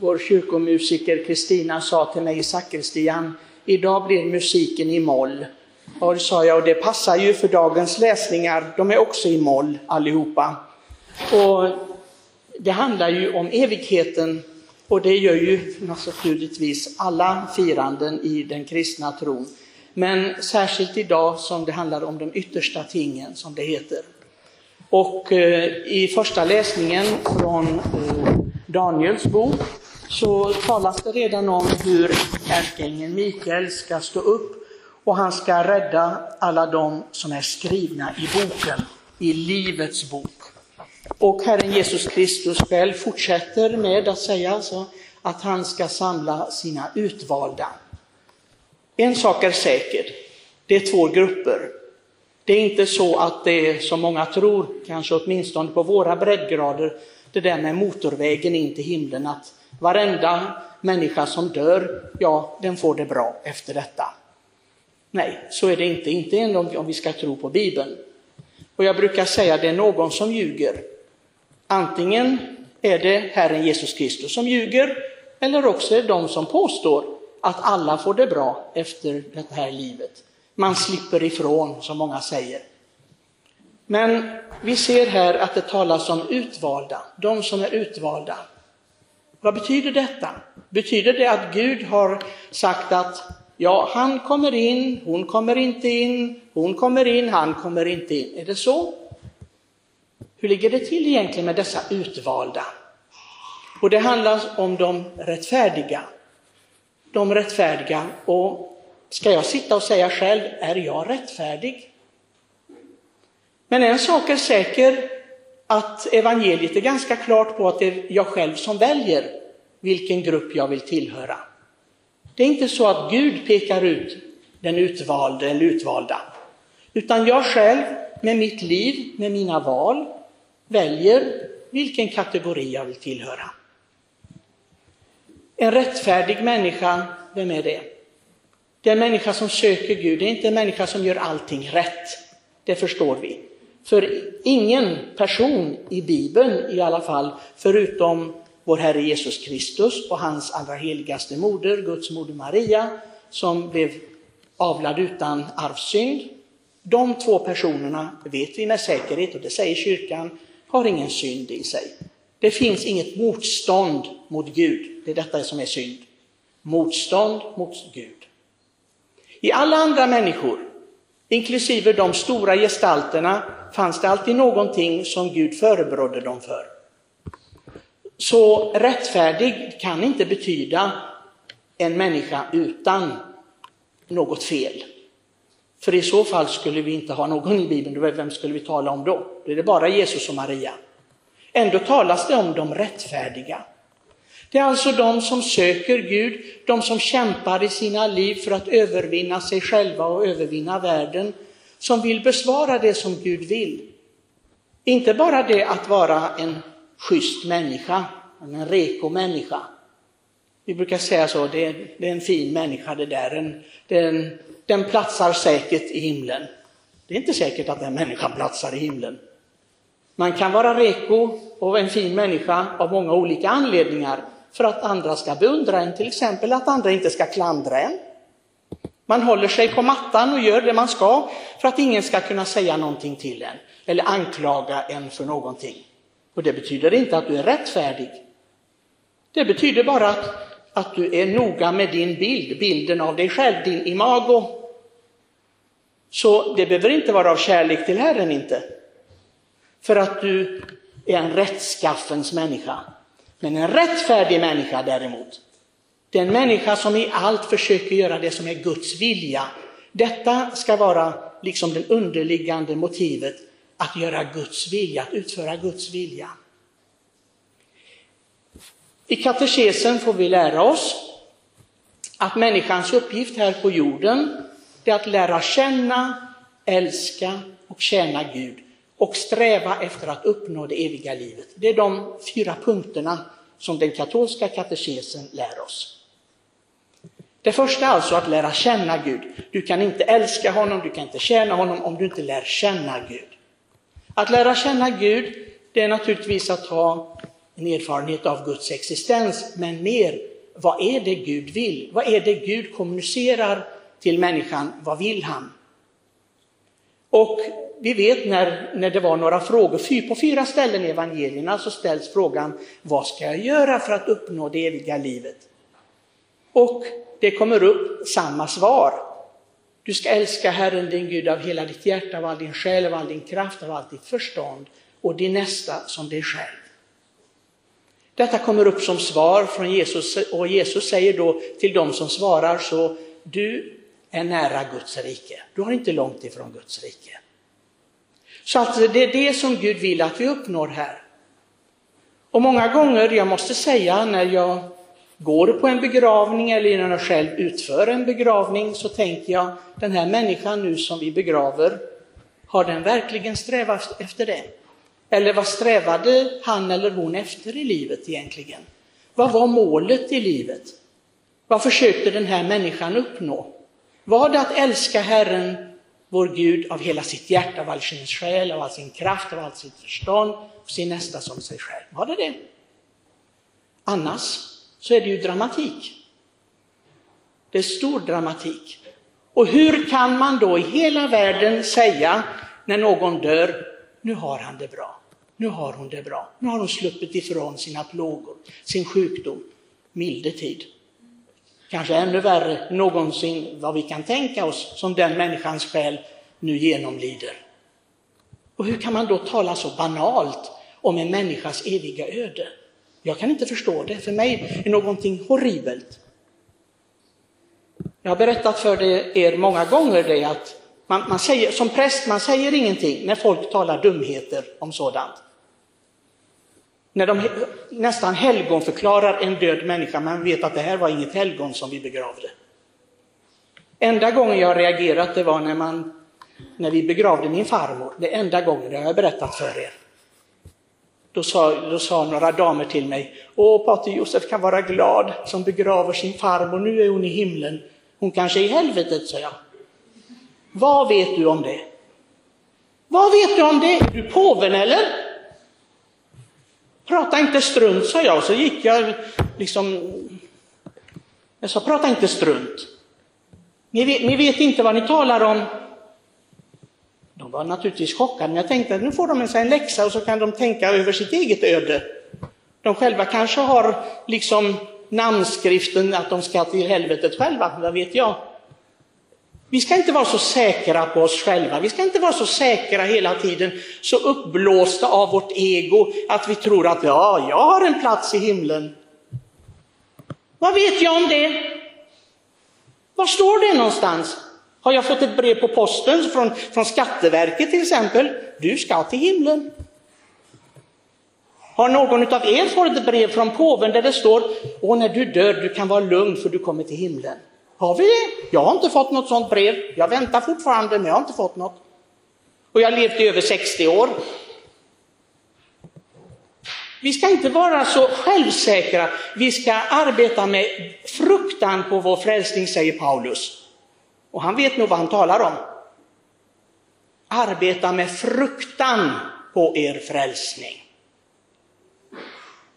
vår kyrkomusiker Kristina sa till mig i sakristian, idag blir musiken i moll. Och det sa jag, och det passar ju för dagens läsningar, de är också i moll allihopa. Och det handlar ju om evigheten och det gör ju naturligtvis alla firanden i den kristna tron. Men särskilt idag som det handlar om de yttersta tingen, som det heter. Och eh, i första läsningen från eh, Daniels bok så talas det redan om hur ärkeängeln Mikael ska stå upp och han ska rädda alla de som är skrivna i boken, i Livets bok. Och Herren Jesus Kristus själv fortsätter med att säga alltså att han ska samla sina utvalda. En sak är säker, det är två grupper. Det är inte så att det är som många tror, kanske åtminstone på våra breddgrader, det där med motorvägen in till himlen, att varenda människa som dör, ja, den får det bra efter detta. Nej, så är det inte, inte om vi ska tro på Bibeln. Och jag brukar säga att det är någon som ljuger. Antingen är det Herren Jesus Kristus som ljuger, eller också är det de som påstår att alla får det bra efter det här livet. Man slipper ifrån, som många säger. Men vi ser här att det talas om utvalda, de som är utvalda. Vad betyder detta? Betyder det att Gud har sagt att ja, han kommer in, hon kommer inte in, hon kommer in, han kommer inte in? Är det så? Hur ligger det till egentligen med dessa utvalda? Och det handlar om de rättfärdiga. De rättfärdiga. Och ska jag sitta och säga själv, är jag rättfärdig? Men en sak är säker, att evangeliet är ganska klart på att det är jag själv som väljer vilken grupp jag vill tillhöra. Det är inte så att Gud pekar ut den utvalde eller utvalda, utan jag själv med mitt liv, med mina val, väljer vilken kategori jag vill tillhöra. En rättfärdig människa, vem är det? Det är en människa som söker Gud, det är inte en människa som gör allting rätt. Det förstår vi. För ingen person i Bibeln i alla fall, förutom vår Herre Jesus Kristus och hans allra heligaste moder, Guds moder Maria, som blev avlad utan arvsynd. De två personerna vet vi med säkerhet, och det säger kyrkan, har ingen synd i sig. Det finns inget motstånd mot Gud. Det är detta som är synd. Motstånd mot Gud. I alla andra människor, inklusive de stora gestalterna, fanns det alltid någonting som Gud förebrådde dem för. Så rättfärdig kan inte betyda en människa utan något fel. För i så fall skulle vi inte ha någon i Bibeln, vem skulle vi tala om då? Då är det bara Jesus och Maria. Ändå talas det om de rättfärdiga. Det är alltså de som söker Gud, de som kämpar i sina liv för att övervinna sig själva och övervinna världen, som vill besvara det som Gud vill. Inte bara det att vara en schysst människa, en reko människa. Vi brukar säga så, det är, det är en fin människa det där, en, den, den platsar säkert i himlen. Det är inte säkert att den människan platsar i himlen. Man kan vara reko och en fin människa av många olika anledningar för att andra ska beundra en, till exempel att andra inte ska klandra en. Man håller sig på mattan och gör det man ska för att ingen ska kunna säga någonting till en eller anklaga en för någonting. Och det betyder inte att du är rättfärdig. Det betyder bara att, att du är noga med din bild, bilden av dig själv, din imago. Så det behöver inte vara av kärlek till Herren inte. För att du är en rättskaffens människa. Men en rättfärdig människa däremot, den människa som i allt försöker göra det som är Guds vilja. Detta ska vara liksom det underliggande motivet, att göra Guds vilja, att utföra Guds vilja. I katekesen får vi lära oss att människans uppgift här på jorden är att lära känna, älska och tjäna Gud och sträva efter att uppnå det eviga livet. Det är de fyra punkterna som den katolska katekesen lär oss. Det första är alltså att lära känna Gud. Du kan inte älska honom, du kan inte tjäna honom om du inte lär känna Gud. Att lära känna Gud, det är naturligtvis att ha en erfarenhet av Guds existens, men mer vad är det Gud vill? Vad är det Gud kommunicerar till människan? Vad vill han? Och vi vet när, när det var några frågor, på fyra ställen i evangelierna så ställs frågan, vad ska jag göra för att uppnå det eviga livet? Och det kommer upp samma svar. Du ska älska Herren din Gud av hela ditt hjärta, av all din själ, av all din kraft, av allt ditt förstånd och din nästa som dig själv. Detta kommer upp som svar från Jesus och Jesus säger då till dem som svarar så, du är nära Guds rike. Du har inte långt ifrån Guds rike. Så att det är det som Gud vill att vi uppnår här. Och många gånger, jag måste säga, när jag går på en begravning eller när jag själv utför en begravning så tänker jag, den här människan nu som vi begraver, har den verkligen strävat efter det? Eller vad strävade han eller hon efter i livet egentligen? Vad var målet i livet? Vad försökte den här människan uppnå? Var det att älska Herren, vår Gud, av hela sitt hjärta, av all sin själ, av all sin kraft, av allt sitt förstånd, och sin nästa som sig själv? Var det det? Annars så är det ju dramatik. Det är stor dramatik. Och hur kan man då i hela världen säga när någon dör, nu har han det bra. Nu har hon det bra. Nu har hon sluppit ifrån sina plågor, sin sjukdom, milde tid. Kanske ännu värre någonsin vad vi kan tänka oss som den människans själ nu genomlider. Och hur kan man då tala så banalt om en människas eviga öde? Jag kan inte förstå det. För mig är det någonting horribelt. Jag har berättat för er många gånger det att man, man säger, som präst man säger ingenting när folk talar dumheter om sådant. När de nästan helgonförklarar en död människa, men vet att det här var inget helgon som vi begravde. Enda gången jag reagerat det var när, man, när vi begravde min farmor. Det enda gången, det har jag berättat för er. Då sa, då sa några damer till mig, Åh, Pater Josef kan vara glad som begraver sin farmor, nu är hon i himlen. Hon kanske är i helvetet, sa jag. Vad vet du om det? Vad vet du om det? Är du påven eller? Prata inte strunt, sa jag, och så gick jag liksom... Jag sa, prata inte strunt. Ni vet, ni vet inte vad ni talar om. De var naturligtvis chockade, men jag tänkte att nu får de en läxa och så kan de tänka över sitt eget öde. De själva kanske har liksom namnskriften att de ska till helvetet själva, vad vet jag. Vi ska inte vara så säkra på oss själva, vi ska inte vara så säkra hela tiden, så uppblåsta av vårt ego att vi tror att ja, jag har en plats i himlen. Vad vet jag om det? Var står det någonstans? Har jag fått ett brev på posten från, från Skatteverket till exempel? Du ska till himlen. Har någon av er fått ett brev från påven där det står, åh när du dör, du kan vara lugn för du kommer till himlen? Har vi det? Jag har inte fått något sådant brev. Jag väntar fortfarande, men jag har inte fått något. Och jag har levt i över 60 år. Vi ska inte vara så självsäkra. Vi ska arbeta med fruktan på vår frälsning, säger Paulus. Och han vet nog vad han talar om. Arbeta med fruktan på er frälsning.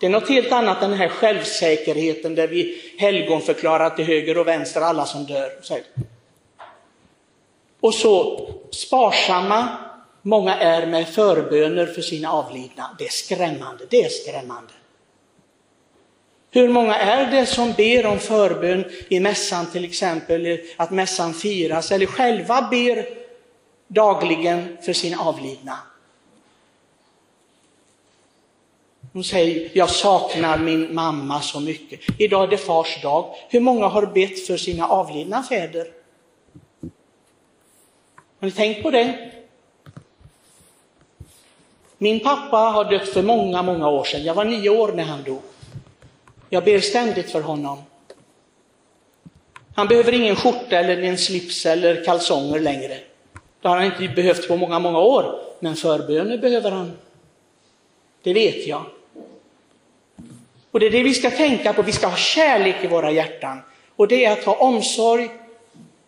Det är något helt annat än den här självsäkerheten där vi helgonförklarar till höger och vänster alla som dör. Och så sparsamma många är med förböner för sina avlidna. Det är skrämmande, det är skrämmande. Hur många är det som ber om förbön i mässan till exempel, att mässan firas, eller själva ber dagligen för sina avlidna? Hon säger, jag saknar min mamma så mycket. Idag är det fars dag. Hur många har bett för sina avlidna fäder? Har ni tänkt på det? Min pappa har dött för många, många år sedan. Jag var nio år när han dog. Jag ber ständigt för honom. Han behöver ingen skjorta eller en slips eller kalsonger längre. Det har han inte behövt på många, många år. Men förböner behöver han. Det vet jag. Och det är det vi ska tänka på, vi ska ha kärlek i våra hjärtan. Och det är att ha omsorg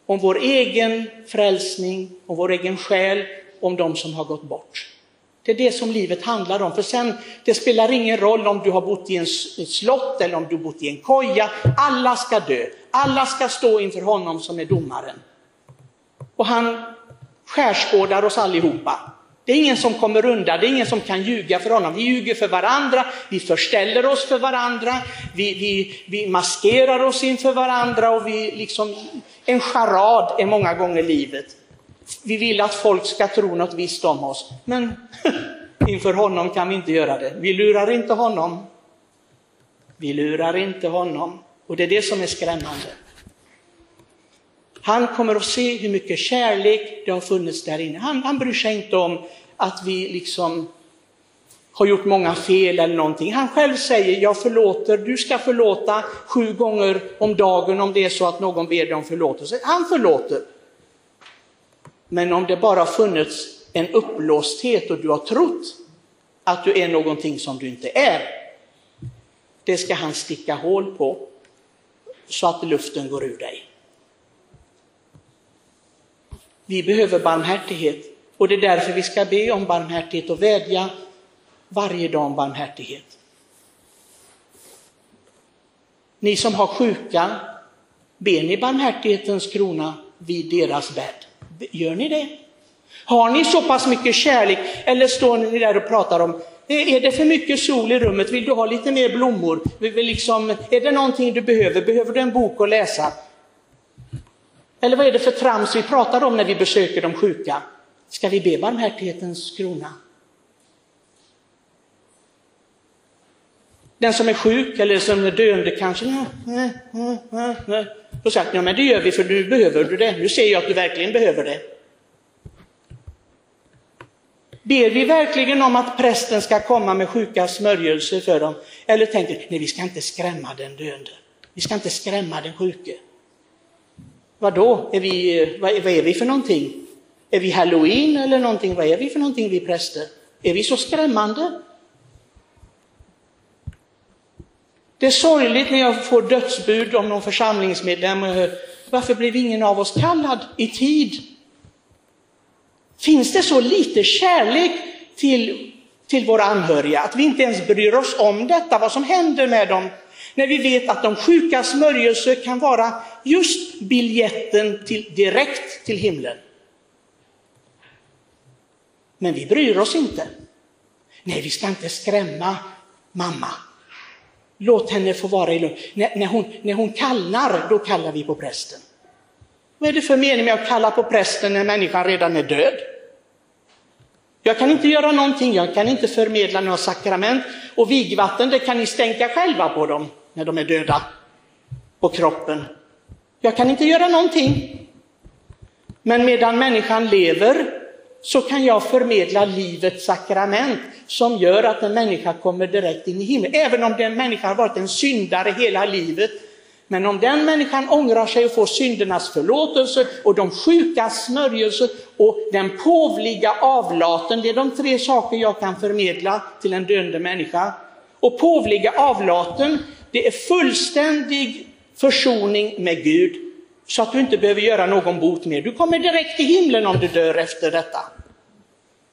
om vår egen frälsning, om vår egen själ, om de som har gått bort. Det är det som livet handlar om. För sen, det spelar ingen roll om du har bott i en slott eller om du har bott i en koja. Alla ska dö. Alla ska stå inför honom som är domaren. Och han skärskådar oss allihopa. Det är ingen som kommer undan, det är ingen som kan ljuga för honom. Vi ljuger för varandra, vi förställer oss för varandra, vi, vi, vi maskerar oss inför varandra och vi liksom, en charad är många gånger livet. Vi vill att folk ska tro något visst om oss, men inför honom kan vi inte göra det. Vi lurar inte honom. Vi lurar inte honom. Och det är det som är skrämmande. Han kommer att se hur mycket kärlek det har funnits där inne. Han, han bryr sig inte om att vi liksom har gjort många fel eller någonting. Han själv säger, jag förlåter, du ska förlåta sju gånger om dagen om det är så att någon ber dig om förlåtelse. Han förlåter. Men om det bara funnits en upplåsthet och du har trott att du är någonting som du inte är, det ska han sticka hål på så att luften går ur dig. Vi behöver barmhärtighet och det är därför vi ska be om barmhärtighet och vädja varje dag om barmhärtighet. Ni som har sjuka, ber ni barmhärtighetens krona vid deras bädd? Gör ni det? Har ni så pass mycket kärlek eller står ni där och pratar om eh, är det för mycket sol i rummet? Vill du ha lite mer blommor? Liksom, är det någonting du behöver? Behöver du en bok att läsa? Eller vad är det för trams vi pratar om när vi besöker de sjuka? Ska vi be barmhärtighetens krona? Den som är sjuk eller som är döende kanske, nej, nej, nej, nej. Då sagt, ja men det gör vi för nu behöver du det. Nu ser jag att du verkligen behöver det. Ber vi verkligen om att prästen ska komma med sjuka smörjelser för dem? Eller tänker nej vi ska inte skrämma den döende. Vi ska inte skrämma den sjuke. Vad då? Är vi, vad, vad är vi för någonting? Är vi halloween eller någonting? Vad är vi för någonting vi präster? Är vi så skrämmande? Det är sorgligt när jag får dödsbud om någon församlingsmedlem. Varför blev ingen av oss kallad i tid? Finns det så lite kärlek till, till våra anhöriga att vi inte ens bryr oss om detta, vad som händer med dem? När vi vet att de sjuka smörjelse kan vara just biljetten till, direkt till himlen. Men vi bryr oss inte. Nej, vi ska inte skrämma mamma. Låt henne få vara i lugn. När, när, hon, när hon kallnar, då kallar vi på prästen. Vad är det för mening med att kalla på prästen när människan redan är död? Jag kan inte göra någonting, jag kan inte förmedla några sakrament och vigvatten det kan ni stänka själva på dem när de är döda på kroppen. Jag kan inte göra någonting. Men medan människan lever så kan jag förmedla livets sakrament som gör att en människa kommer direkt in i himlen. Även om den människan har varit en syndare hela livet. Men om den människan ångrar sig och får syndernas förlåtelse och de sjukas smörjelse och den påvliga avlaten, det är de tre saker jag kan förmedla till en döende människa. Och påvliga avlaten, det är fullständig försoning med Gud så att du inte behöver göra någon bot mer. Du kommer direkt till himlen om du dör efter detta.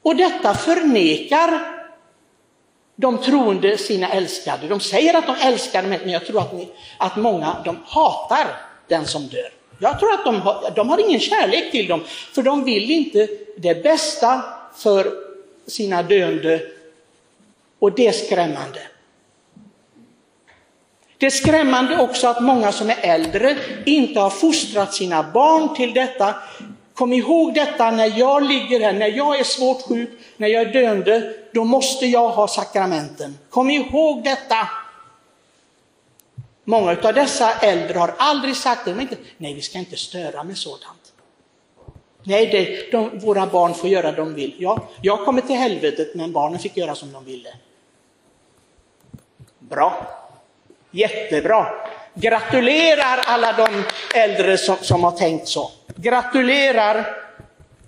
Och detta förnekar de troende sina älskade. De säger att de älskar dem, men jag tror att, ni, att många de hatar den som dör. Jag tror att de har, de har ingen kärlek till dem, för de vill inte det bästa för sina döende. Och det är skrämmande. Det är skrämmande också att många som är äldre inte har fostrat sina barn till detta. Kom ihåg detta när jag ligger här, när jag är svårt sjuk, när jag är döende, då måste jag ha sakramenten. Kom ihåg detta. Många av dessa äldre har aldrig sagt det, inte, nej vi ska inte störa med sådant. Nej, det, de, våra barn får göra det de vill. Ja, jag kommer till helvetet men barnen fick göra som de ville. Bra. Jättebra. Gratulerar alla de äldre som, som har tänkt så. Gratulerar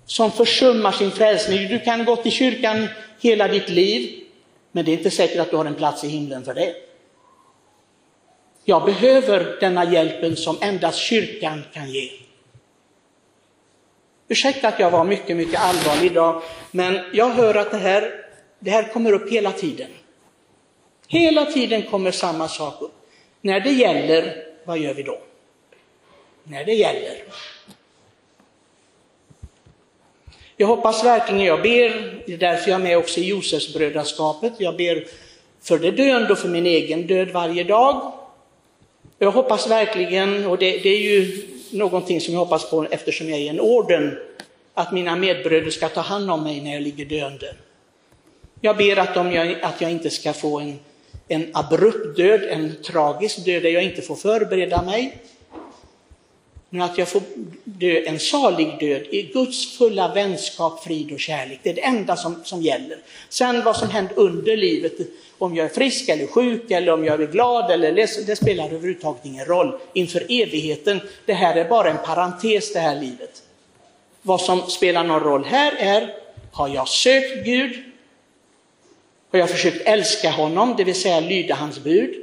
som försummar sin frälsning. Du kan gå till kyrkan hela ditt liv, men det är inte säkert att du har en plats i himlen för det. Jag behöver denna hjälpen som endast kyrkan kan ge. Ursäkta att jag var mycket, mycket allvarlig idag, men jag hör att det här Det här kommer upp hela tiden. Hela tiden kommer samma sak upp. När det gäller, vad gör vi då? När det gäller. Jag hoppas verkligen, jag ber, det är därför jag är med också i Josefsbrödraskapet, jag ber för det döende och för min egen död varje dag. Jag hoppas verkligen, och det, det är ju någonting som jag hoppas på eftersom jag är i en orden, att mina medbröder ska ta hand om mig när jag ligger döende. Jag ber att, de, att jag inte ska få en, en abrupt död, en tragisk död där jag inte får förbereda mig. Men att jag får dö en salig död i Guds fulla vänskap, frid och kärlek. Det är det enda som, som gäller. Sen vad som händer under livet, om jag är frisk eller sjuk eller om jag är glad eller ledsen, det spelar överhuvudtaget ingen roll inför evigheten. Det här är bara en parentes det här livet. Vad som spelar någon roll här är, har jag sökt Gud? Har jag försökt älska honom, det vill säga lyda hans bud?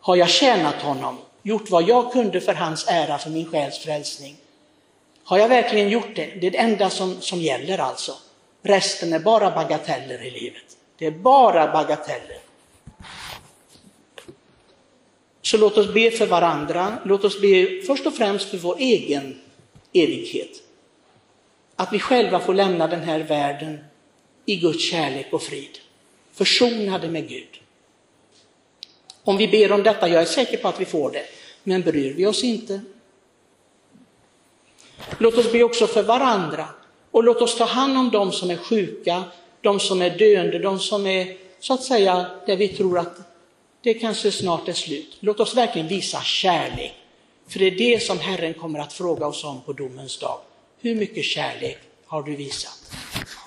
Har jag tjänat honom, gjort vad jag kunde för hans ära, för min själs frälsning? Har jag verkligen gjort det? Det är det enda som, som gäller alltså. Resten är bara bagateller i livet. Det är bara bagateller. Så låt oss be för varandra. Låt oss be först och främst för vår egen evighet. Att vi själva får lämna den här världen i Guds kärlek och frid. Försonade med Gud. Om vi ber om detta, jag är säker på att vi får det, men bryr vi oss inte? Låt oss be också för varandra och låt oss ta hand om de som är sjuka, de som är döende, de som är så att säga där vi tror att det kanske snart är slut. Låt oss verkligen visa kärlek, för det är det som Herren kommer att fråga oss om på domens dag. Hur mycket kärlek har du visat?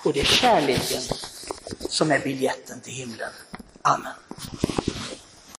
Och det är kärleken som är biljetten till himlen. Amen.